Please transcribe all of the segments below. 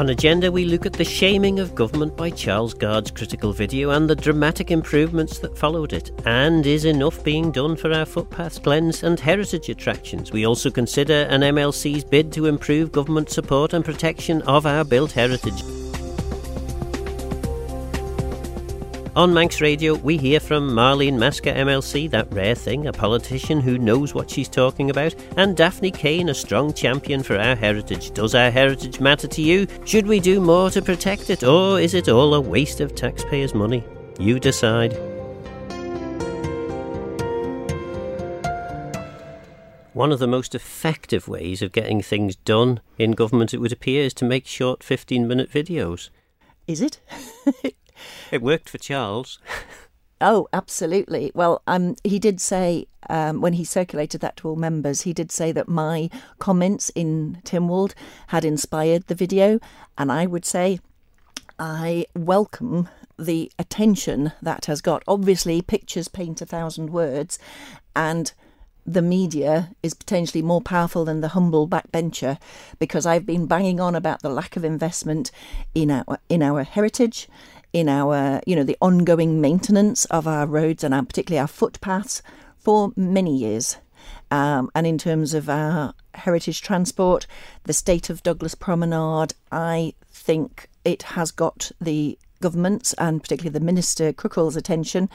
On Agenda, we look at the shaming of government by Charles Guard's critical video and the dramatic improvements that followed it. And is enough being done for our footpaths, glens, and heritage attractions? We also consider an MLC's bid to improve government support and protection of our built heritage. On Manx Radio, we hear from Marlene Maska MLC, that rare thing, a politician who knows what she's talking about, and Daphne Caine, a strong champion for our heritage. Does our heritage matter to you? Should we do more to protect it, or is it all a waste of taxpayers' money? You decide. One of the most effective ways of getting things done in government, it would appear, is to make short 15 minute videos. Is it? It worked for Charles. Oh, absolutely. Well, um, he did say um, when he circulated that to all members, he did say that my comments in Tynwald had inspired the video, and I would say I welcome the attention that has got. Obviously, pictures paint a thousand words, and the media is potentially more powerful than the humble backbencher because I've been banging on about the lack of investment in our in our heritage, in our, you know, the ongoing maintenance of our roads and our, particularly our footpaths for many years. Um, and in terms of our heritage transport, the state of Douglas Promenade, I think it has got the government's and particularly the Minister Crookall's attention.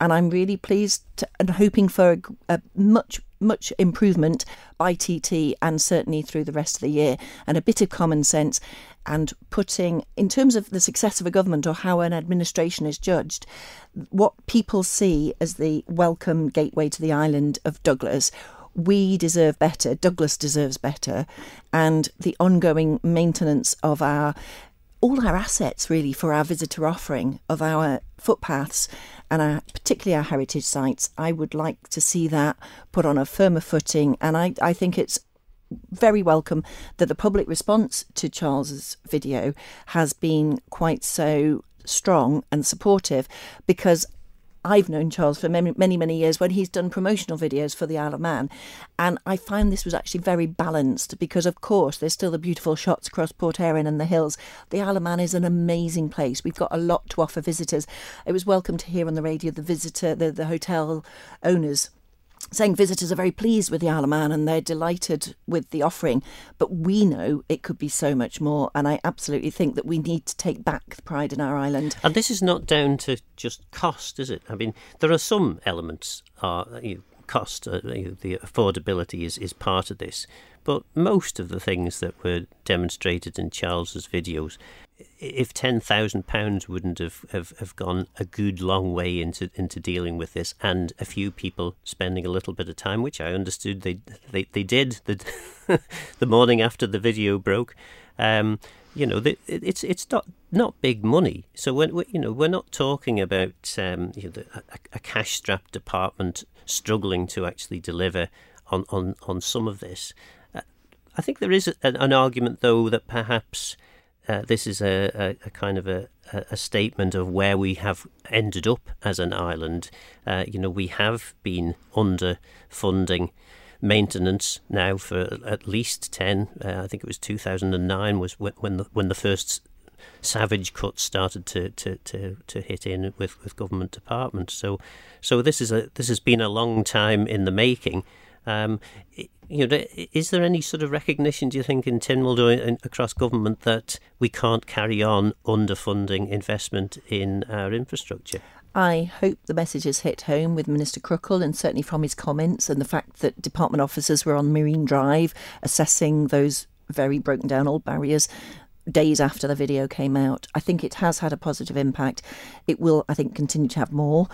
And I'm really pleased to, and hoping for a, a much much improvement by TT and certainly through the rest of the year, and a bit of common sense and putting, in terms of the success of a government or how an administration is judged, what people see as the welcome gateway to the island of Douglas we deserve better, Douglas deserves better, and the ongoing maintenance of our all our assets really for our visitor offering of our footpaths and our, particularly our heritage sites. I would like to see that put on a firmer footing, and I, I think it's very welcome that the public response to Charles's video has been quite so strong and supportive because I've known Charles for many, many, many years when he's done promotional videos for the Isle of Man. And I found this was actually very balanced because, of course, there's still the beautiful shots across Port Erin and the hills. The Isle of Man is an amazing place. We've got a lot to offer visitors. It was welcome to hear on the radio the visitor, the, the hotel owners saying visitors are very pleased with the Isle of Man and they're delighted with the offering. But we know it could be so much more, and I absolutely think that we need to take back the pride in our island. And this is not down to just cost, is it? I mean, there are some elements, are uh, cost, uh, the affordability is, is part of this, but most of the things that were demonstrated in Charles's videos if ten thousand pounds wouldn't have, have, have gone a good long way into into dealing with this, and a few people spending a little bit of time, which I understood they they, they did the the morning after the video broke. Um, you know, the, it's it's not not big money. So when we, you know we're not talking about um, you know, a, a cash-strapped department struggling to actually deliver on on on some of this. Uh, I think there is an argument though that perhaps uh, this is a, a, a, kind of a, a statement of where we have ended up as an island. Uh, you know, we have been under funding maintenance now for at least 10 uh, I think it was 2009 was when the when the first savage cuts started to, to, to, to hit in with, with government departments so so this is a this has been a long time in the making um, you know, is there any sort of recognition, do you think, in Tynwald or across government that we can't carry on underfunding investment in our infrastructure? I hope the message has hit home with Minister Crookall and certainly from his comments and the fact that department officers were on Marine Drive assessing those very broken down old barriers days after the video came out. I think it has had a positive impact. It will, I think, continue to have more.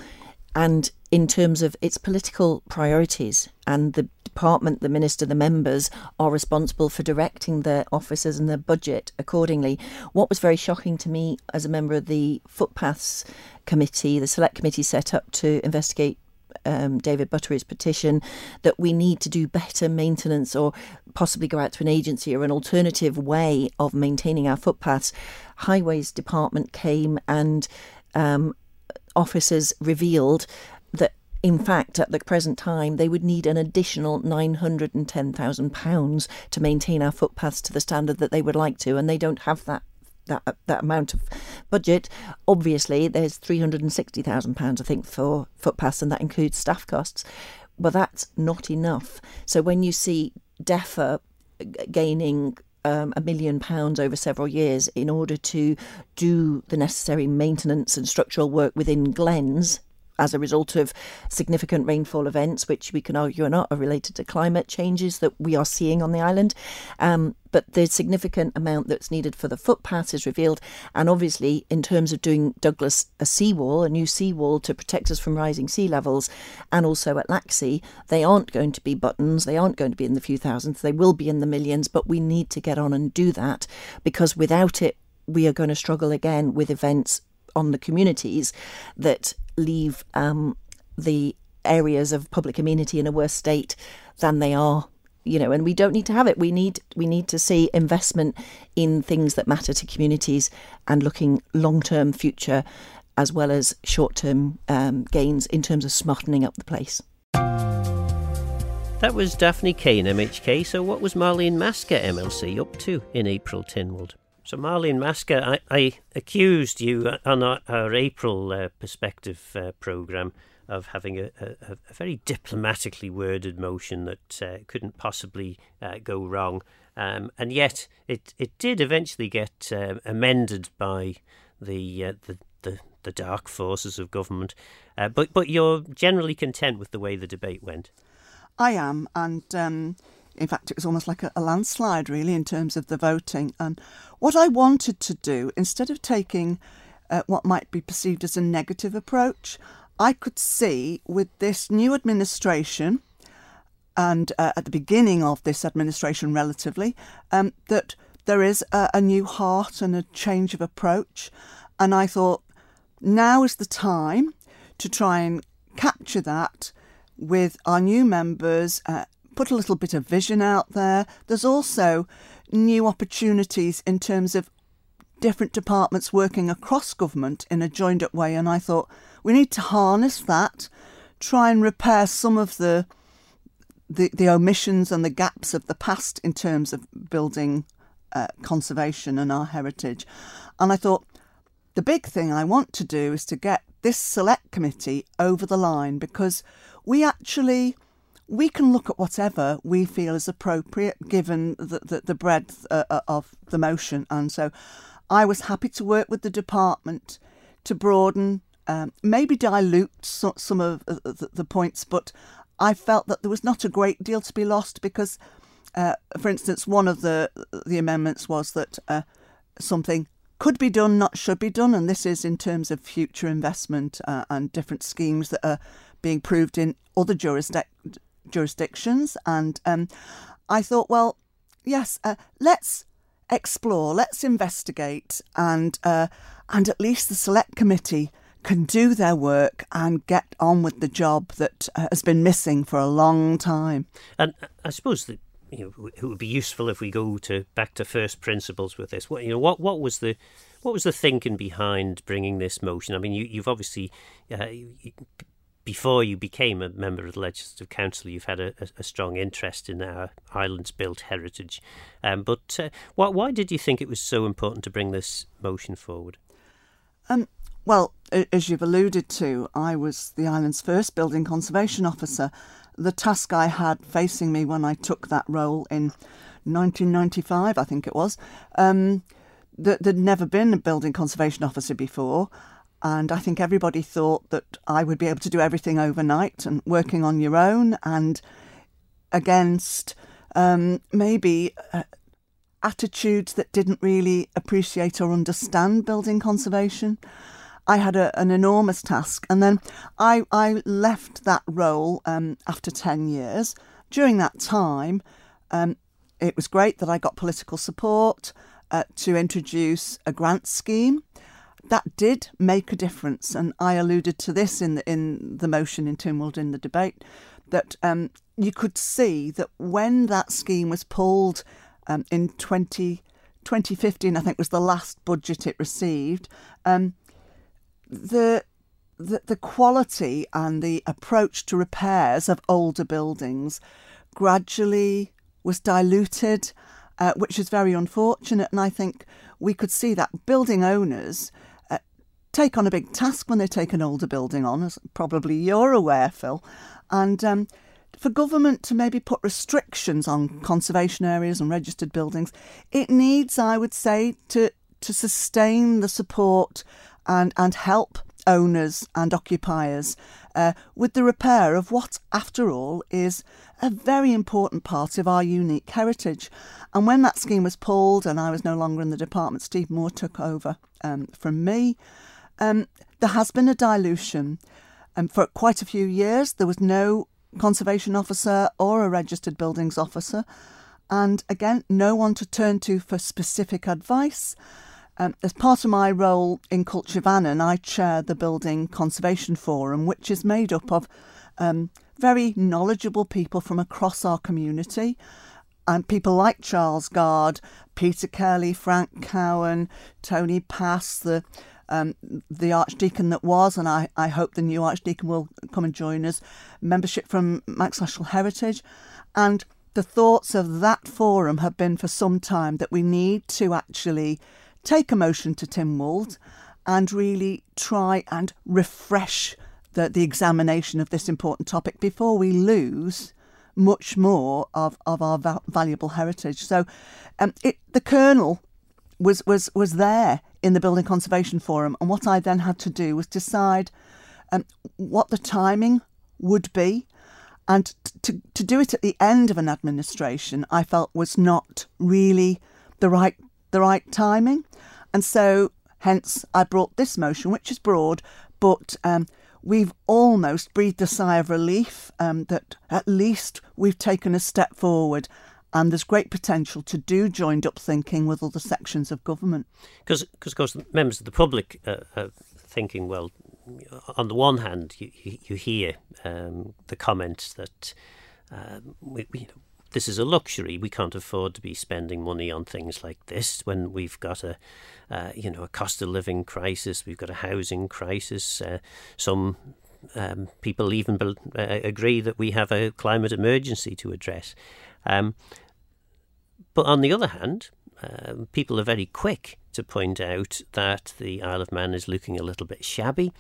And in terms of its political priorities and the department, the minister, the members are responsible for directing their officers and their budget accordingly. What was very shocking to me as a member of the Footpaths Committee, the Select Committee set up to investigate um, David Buttery's petition that we need to do better maintenance or possibly go out to an agency or an alternative way of maintaining our footpaths. Highways Department came and um, officers revealed that in fact, at the present time, they would need an additional £910,000 to maintain our footpaths to the standard that they would like to, and they don't have that that that amount of budget. Obviously, there's three hundred and sixty thousand pounds, I think, for footpaths, and that includes staff costs. But that's not enough. So when you see DEFA gaining um, a million pounds over several years in order to do the necessary maintenance and structural work within glens as a result of significant rainfall events, which we can argue are not are related to climate changes that we are seeing on the island. Um, but the significant amount that's needed for the footpaths is revealed. And obviously, in terms of doing Douglas a seawall, a new seawall to protect us from rising sea levels, and also at Laxey, they aren't going to be buttons, they aren't going to be in the few thousands, they will be in the millions. But we need to get on and do that because without it, we are going to struggle again with events on the communities that leave um, the areas of public amenity in a worse state than they are you know and we don't need to have it we need we need to see investment in things that matter to communities and looking long term future as well as short term um, gains in terms of smartening up the place that was Daphne Caine, MHK. So, what was Marlene Maska, MLC, up to in April Tynwald? So, Marlene Maska, I, I accused you on our, our April uh, perspective uh, programme of having a, a, a, very diplomatically worded motion that uh, couldn't possibly uh, go wrong. Um, and yet, it, it did eventually get uh, amended by the, uh, the, the, the, dark forces of government. but, but you're generally content with the way the debate went? I am. And. Um in fact, it was almost like a, a, landslide, really, in terms of the voting. And what I wanted to do, instead of taking uh, what might be perceived as a negative approach, I could see with this new administration, and uh, at the beginning of this administration, relatively, um, that there is a, a new heart and a change of approach. And I thought now is the time to try and capture that with our new members uh, put a little bit of vision out there. There's also new opportunities in terms of different departments working across government in a joined up way. And I thought we need to harness that, try and repair some of the the, the omissions and the gaps of the past in terms of building uh, conservation and our heritage. And I thought the big thing I want to do is to get this select committee over the line because we actually we can look at whatever we feel is appropriate given the, the, the breadth uh, uh, of the motion. And so I was happy to work with the department to broaden, um, maybe dilute so, some of uh, the, the, points, but I felt that there was not a great deal to be lost because, uh, for instance, one of the, the amendments was that uh, something could be done, not should be done, and this is in terms of future investment uh, and different schemes that are being proved in other jurisdictions jurisdictions. And um, I thought, well, yes, uh, let's explore, let's investigate, and uh, and at least the select committee can do their work and get on with the job that uh, has been missing for a long time. And uh, I suppose that you know, it would be useful if we go to back to first principles with this. What you know, what what was the what was the thinking behind bringing this motion? I mean, you, you've obviously uh, before you became a member of the Legislative Council, you've had a, a strong interest in our island's built heritage. Um, but uh, why, why, did you think it was so important to bring this motion forward? Um, well, as you've alluded to, I was the island's first building conservation officer. The task I had facing me when I took that role in 1995, I think it was, um, there'd never been a building conservation officer before. And I think everybody thought that I would be able to do everything overnight and working on your own, and against um, maybe uh, attitudes that didn't really appreciate or understand building conservation. I had a, an enormous task, and then I, I left that role um, after 10 years. During that time, um, it was great that I got political support uh, to introduce a grant scheme that did make a difference, and I alluded to this in the, in the motion in Tynwald in the debate that um, you could see that when that scheme was pulled um, in 20, 2015, I think was the last budget it received, um, the, the the quality and the approach to repairs of older buildings gradually was diluted uh, which is very unfortunate. And I think we could see that building owners take on a big task when they take an older building on, as probably you're aware, Phil. And um, for government to maybe put restrictions on conservation areas and registered buildings, it needs, I would say, to to sustain the support and and help owners and occupiers uh, with the repair of what, after all, is a very important part of our unique heritage. And when that scheme was pulled and I was no longer in the department, Steve Moore took over um, from me. Um, there has been a dilution. And for quite a few years, there was no conservation officer or a registered buildings officer. And again, no one to turn to for specific advice. Um, as part of my role in Culture Vannin, I chair the Building Conservation Forum, which is made up of um, very knowledgeable people from across our community. And people like Charles Guard, Peter Kelly, Frank Cowan, Tony Pass, the um, the archdeacon that was, and I, I hope the new archdeacon will come and join us, membership from Manx National Heritage. And the thoughts of that forum have been for some time that we need to actually take a motion to Tynwald and really try and refresh the, the examination of this important topic before we lose much more of, of our va- valuable heritage. So um, it, the kernel was, was, was there in the Building Conservation Forum, and what I then had to do was decide um, what the timing would be. And to, to do it at the end of an administration, I felt was not really the right the right timing. And so, hence, I brought this motion, which is broad, but um, we've almost breathed a sigh of relief um, that at least we've taken a step forward and there's great potential to do joined up thinking with other sections of government. Because, of course, members of the public uh, are thinking, well, on the one hand, you, you, you hear um, the comments that uh, we, we, this is a luxury. We can't afford to be spending money on things like this when we've got a, uh, you know, a cost of living crisis. We've got a housing crisis. Uh, some um, people even be- uh, agree that we have a climate emergency to address. Um, but on the other hand, um, people are very quick to point out that the Isle of Man is looking a little bit shabby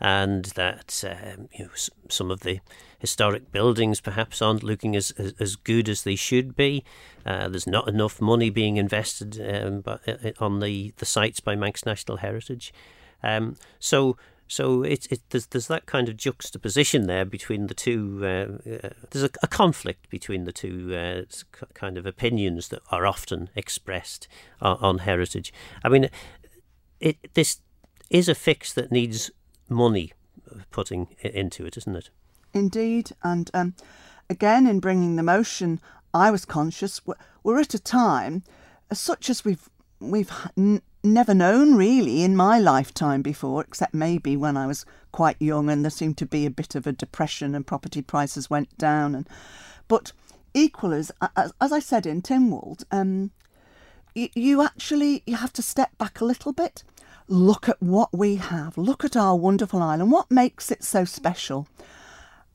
and that um, you know, some of the historic buildings perhaps aren't looking as, as, as good as they should be. Uh, there's not enough money being invested um, by, uh, on the, the sites by Manx National Heritage. Um, so so it, it there's, there's that kind of juxtaposition there between the two. Uh, uh, there's a, a, conflict between the two uh, kind of opinions that are often expressed on, on heritage. I mean, it this is a fix that needs money putting into it, isn't it? Indeed, and um, again in bringing the motion, I was conscious we're we're at a time such as we've we've never known really in my lifetime before, except maybe when I was quite young and there seemed to be a bit of a depression and property prices went down. And but equal as as, I said in Tynwald, um, you, you actually you have to step back a little bit, look at what we have, look at our wonderful island, what makes it so special.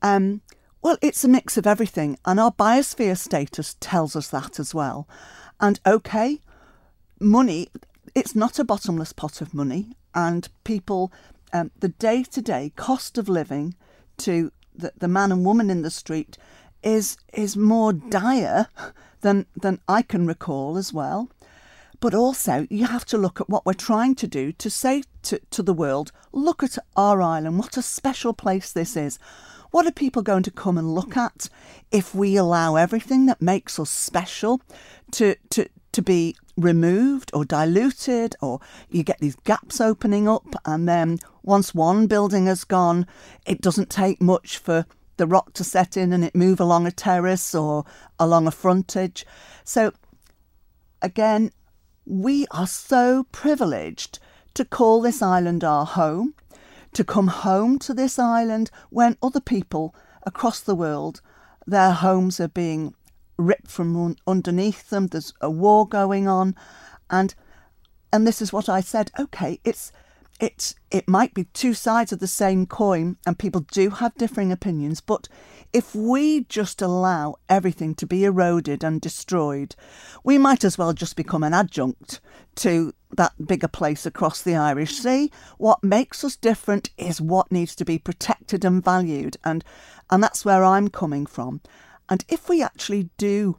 Um, well, it's a mix of everything, and our biosphere status tells us that as well. And okay, money, it's not a bottomless pot of money, and people, um, the day to day cost of living to the, the man and woman in the street is is more dire than than I can recall as well. But also, you have to look at what we're trying to do to say to, to the world look at our island, what a special place this is. What are people going to come and look at if we allow everything that makes us special to, to, to be removed or diluted, or you get these gaps opening up, and then once one building has gone, it doesn't take much for the rock to set in and it move along a terrace or along a frontage. So again, we are so privileged to call this island our home, to come home to this island when other people across the world, their homes are being ripped from underneath them. There's a war going on, and and this is what I said. Okay, it's it it might be two sides of the same coin, and people do have differing opinions. But if we just allow everything to be eroded and destroyed, we might as well just become an adjunct to that bigger place across the Irish Sea. What makes us different is what needs to be protected and valued, and and that's where I'm coming from. And if we actually do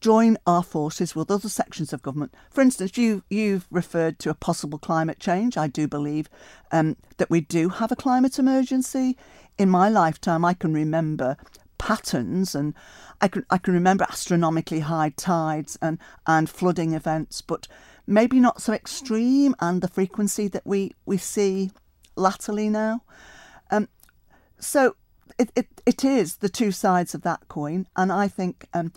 join our forces with other sections of government. For instance, you you've referred to a possible climate change. I do believe um, that we do have a climate emergency. In my lifetime, I can remember patterns and I can I can remember astronomically high tides and and flooding events, but maybe not so extreme and the frequency that we we see latterly now. Um, so it, it, it is the two sides of that coin, and I think um,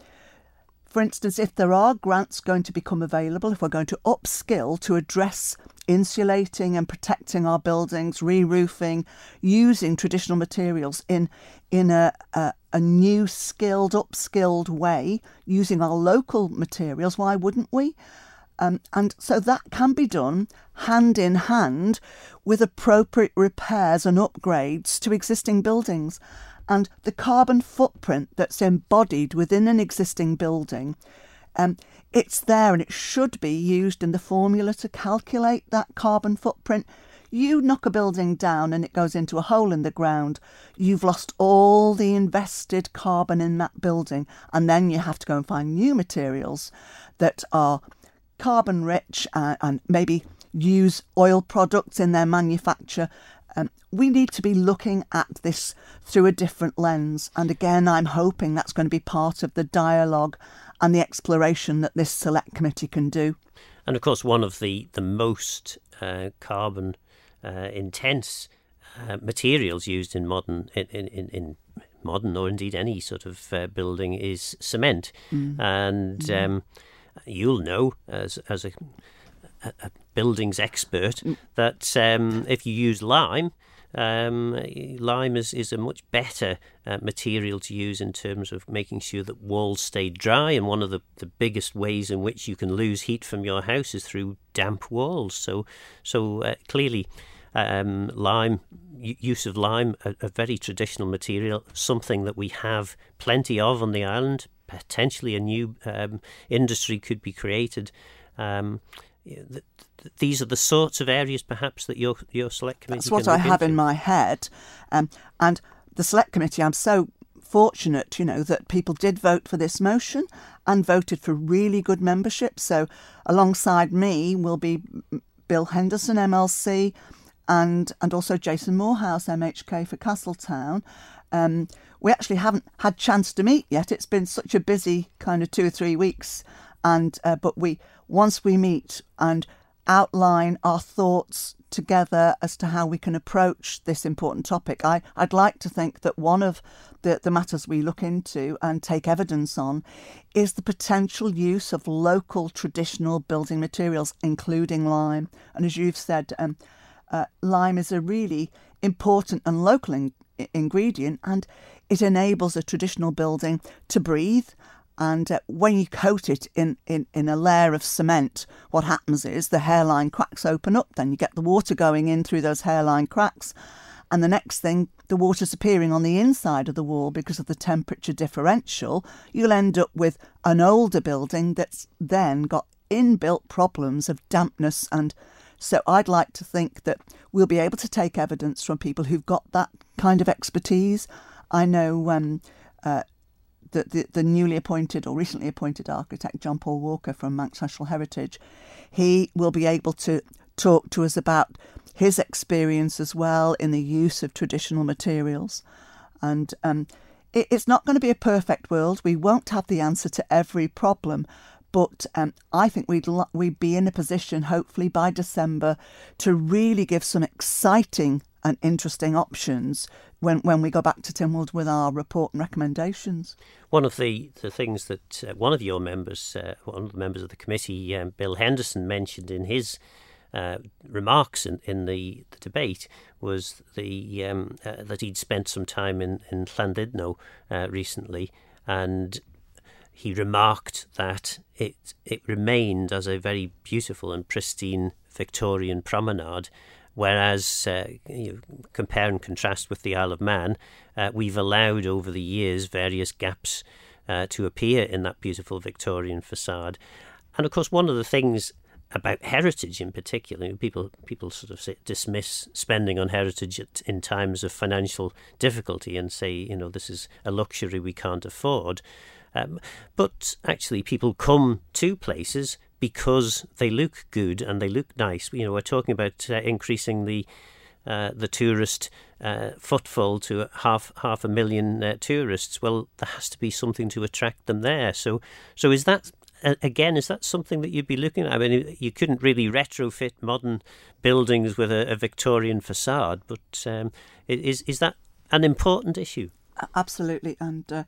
for instance, if there are grants going to become available, if we're going to upskill to address insulating and protecting our buildings, re-roofing, using traditional materials in in a, a, a new skilled, upskilled way, using our local materials, why wouldn't we? Um, and so that can be done hand in hand with appropriate repairs and upgrades to existing buildings and the carbon footprint that's embodied within an existing building. Um, it's there and it should be used in the formula to calculate that carbon footprint. You knock a building down and it goes into a hole in the ground, you've lost all the invested carbon in that building, and then you have to go and find new materials that are carbon rich uh, and maybe use oil products in their manufacture um, we need to be looking at this through a different lens. And again, I'm hoping that's going to be part of the dialogue and the exploration that this select committee can do. And of course, one of the, the most uh, carbon uh, intense uh, materials used in modern in, in, in, modern or indeed any sort of uh, building is cement. Mm. And mm. Um, you'll know as as a a, buildings expert mm. that um, if you use lime, um, lime is, is a much better uh, material to use in terms of making sure that walls stay dry. And one of the, the biggest ways in which you can lose heat from your house is through damp walls. So, so uh, clearly, um, lime use of lime, a, a, very traditional material, something that we have plenty of on the island. Potentially, a new um, industry could be created. Um, these are the sorts of areas perhaps that your your select committee. That's what I have into. in my head, um, and the select committee. I'm so fortunate, you know, that people did vote for this motion and voted for really good membership. So alongside me will be Bill Henderson, MLC, and and also Jason Moorhouse, MHK for Castletown. Um, we actually haven't had chance to meet yet. It's been such a busy kind of two or three weeks, and uh, but we once we meet and outline our thoughts together as to how we can approach this important topic. I, I'd like to think that one of the, the matters we look into and take evidence on is the potential use of local traditional building materials, including lime. And as you've said, um, uh, lime is a really important and local in- ingredient and it enables a traditional building to breathe and uh, when you coat it in, in, in a layer of cement, what happens is the hairline cracks open up, then you get the water going in through those hairline cracks. And the next thing, the water's appearing on the inside of the wall because of the temperature differential. You'll end up with an older building that's then got inbuilt problems of dampness. And so I'd like to think that we'll be able to take evidence from people who've got that kind of expertise. I know um, uh, the, the, the, newly appointed or recently appointed architect, John Paul Walker from Manx National Heritage, he will be able to talk to us about his experience as well in the use of traditional materials. And um, it, it's not going to be a perfect world. We won't have the answer to every problem. But um, I think we'd we'd be in a position, hopefully by December, to really give some exciting and interesting options when, when we go back to Tynwald with our report and recommendations. One of the, the things that uh, one of your members, uh, one of the members of the committee, um, Bill Henderson, mentioned in his uh, remarks in, in the, the debate was the um, uh, that he'd spent some time in, in Llandudno uh, recently and he remarked that it it remained as a very beautiful and pristine Victorian promenade Whereas, uh, you compare and contrast with the Isle of Man, uh, we've allowed over the years various gaps uh, to appear in that beautiful Victorian facade. And of course, one of the things about heritage in particular, people people sort of say, dismiss spending on heritage at, in times of financial difficulty and say, you know, this is a luxury we can't afford. Um, but actually, people come to places because they look good and they look nice. You know, we're talking about uh, increasing the uh, the tourist uh, footfall to half half a million uh, tourists. Well, there has to be something to attract them there. So, so is that again? Is that something that you'd be looking at? I mean, you couldn't really retrofit modern buildings with a, a Victorian facade, but um, is is that an important issue? Absolutely, and uh,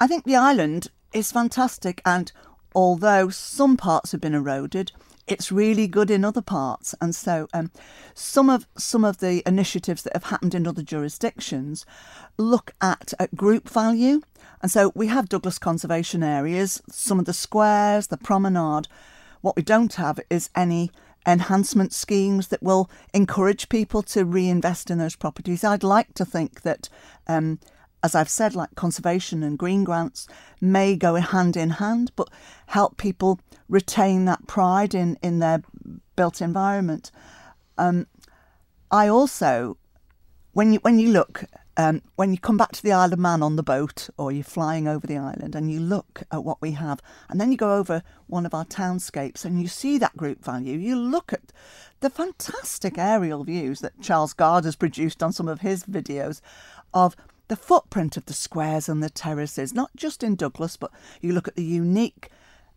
I think the island is fantastic and although some parts have been eroded, it's really good in other parts. And so um, some of some of the initiatives that have happened in other jurisdictions look at, at group value. And so we have Douglas conservation areas, some of the squares, the promenade. What we don't have is any enhancement schemes that will encourage people to reinvest in those properties. I'd like to think that um, as I've said, like conservation and green grants may go hand in hand, but help people retain that pride in, in their built environment. Um, I also, when you when you look, um, when you come back to the Isle of Man on the boat, or you're flying over the island, and you look at what we have, and then you go over one of our townscapes, and you see that group value. You look at the fantastic aerial views that Charles Guard has produced on some of his videos of the footprint of the squares and the terraces, not just in Douglas, but you look at the unique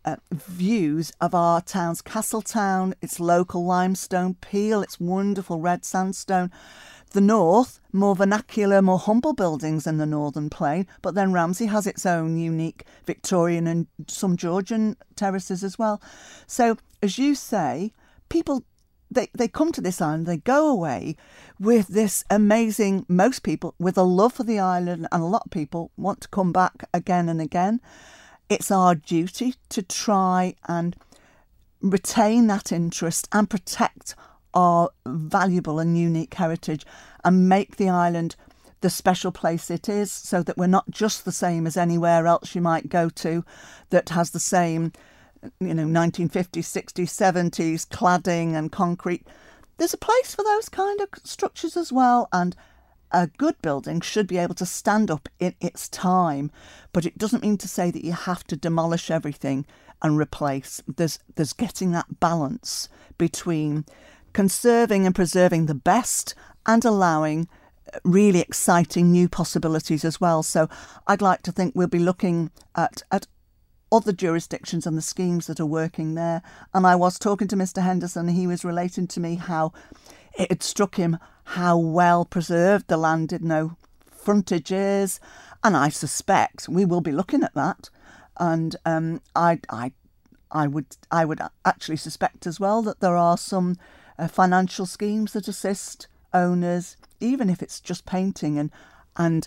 uh, views of our town's Castletown, its local limestone peel, its wonderful red sandstone. The north, more vernacular, more humble buildings in the northern plain, but then Ramsey has its own unique Victorian and some Georgian terraces as well. So, as you say, people they, they come to this island, they go away with this amazing, most people with a love for the island, and a lot of people want to come back again and again. It's our duty to try and retain that interest and protect our valuable and unique heritage and make the island the special place it is so that we're not just the same as anywhere else you might go to that has the same you know 1950s 60s 70s cladding and concrete. There's a place for those kind of structures as well and a good building should be able to stand up in its time. But it doesn't mean to say that you have to demolish everything and replace. There's there's getting that balance between conserving and preserving the best and allowing uh, really exciting new possibilities as well. So I'd like to think we'll be looking at, at other jurisdictions and the schemes that are working there. And I was talking to Mr. Henderson, he was relating to me how it had struck him how well preserved the Llandudno frontage is. And I suspect we will be looking at that. And um, I, I, I would, I would actually suspect as well that there are some uh, financial schemes that assist owners, even if it's just painting and and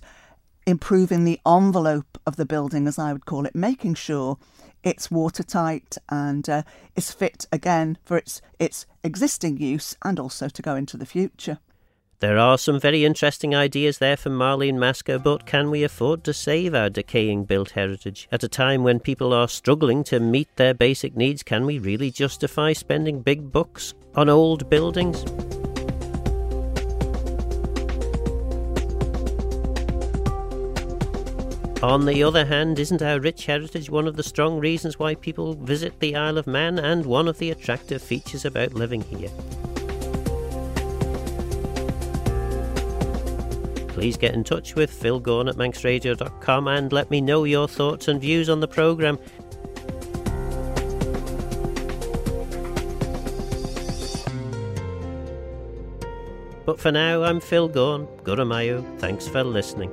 improving the envelope of the building, as I would call it, making sure it's watertight and uh, is fit again for its its existing use and also to go into the future. There are some very interesting ideas there from Marlene Maska, but can we afford to save our decaying built heritage? At a time when people are struggling to meet their basic needs, can we really justify spending big bucks on old buildings? On the other hand, isn't our rich heritage one of the strong reasons why people visit the Isle of Man and one of the attractive features about living here? Please get in touch with Phil Gawne at manxradio.com and let me know your thoughts and views on the programme. But for now, I'm Phil Gawne. Gura mie eu. Thanks for listening.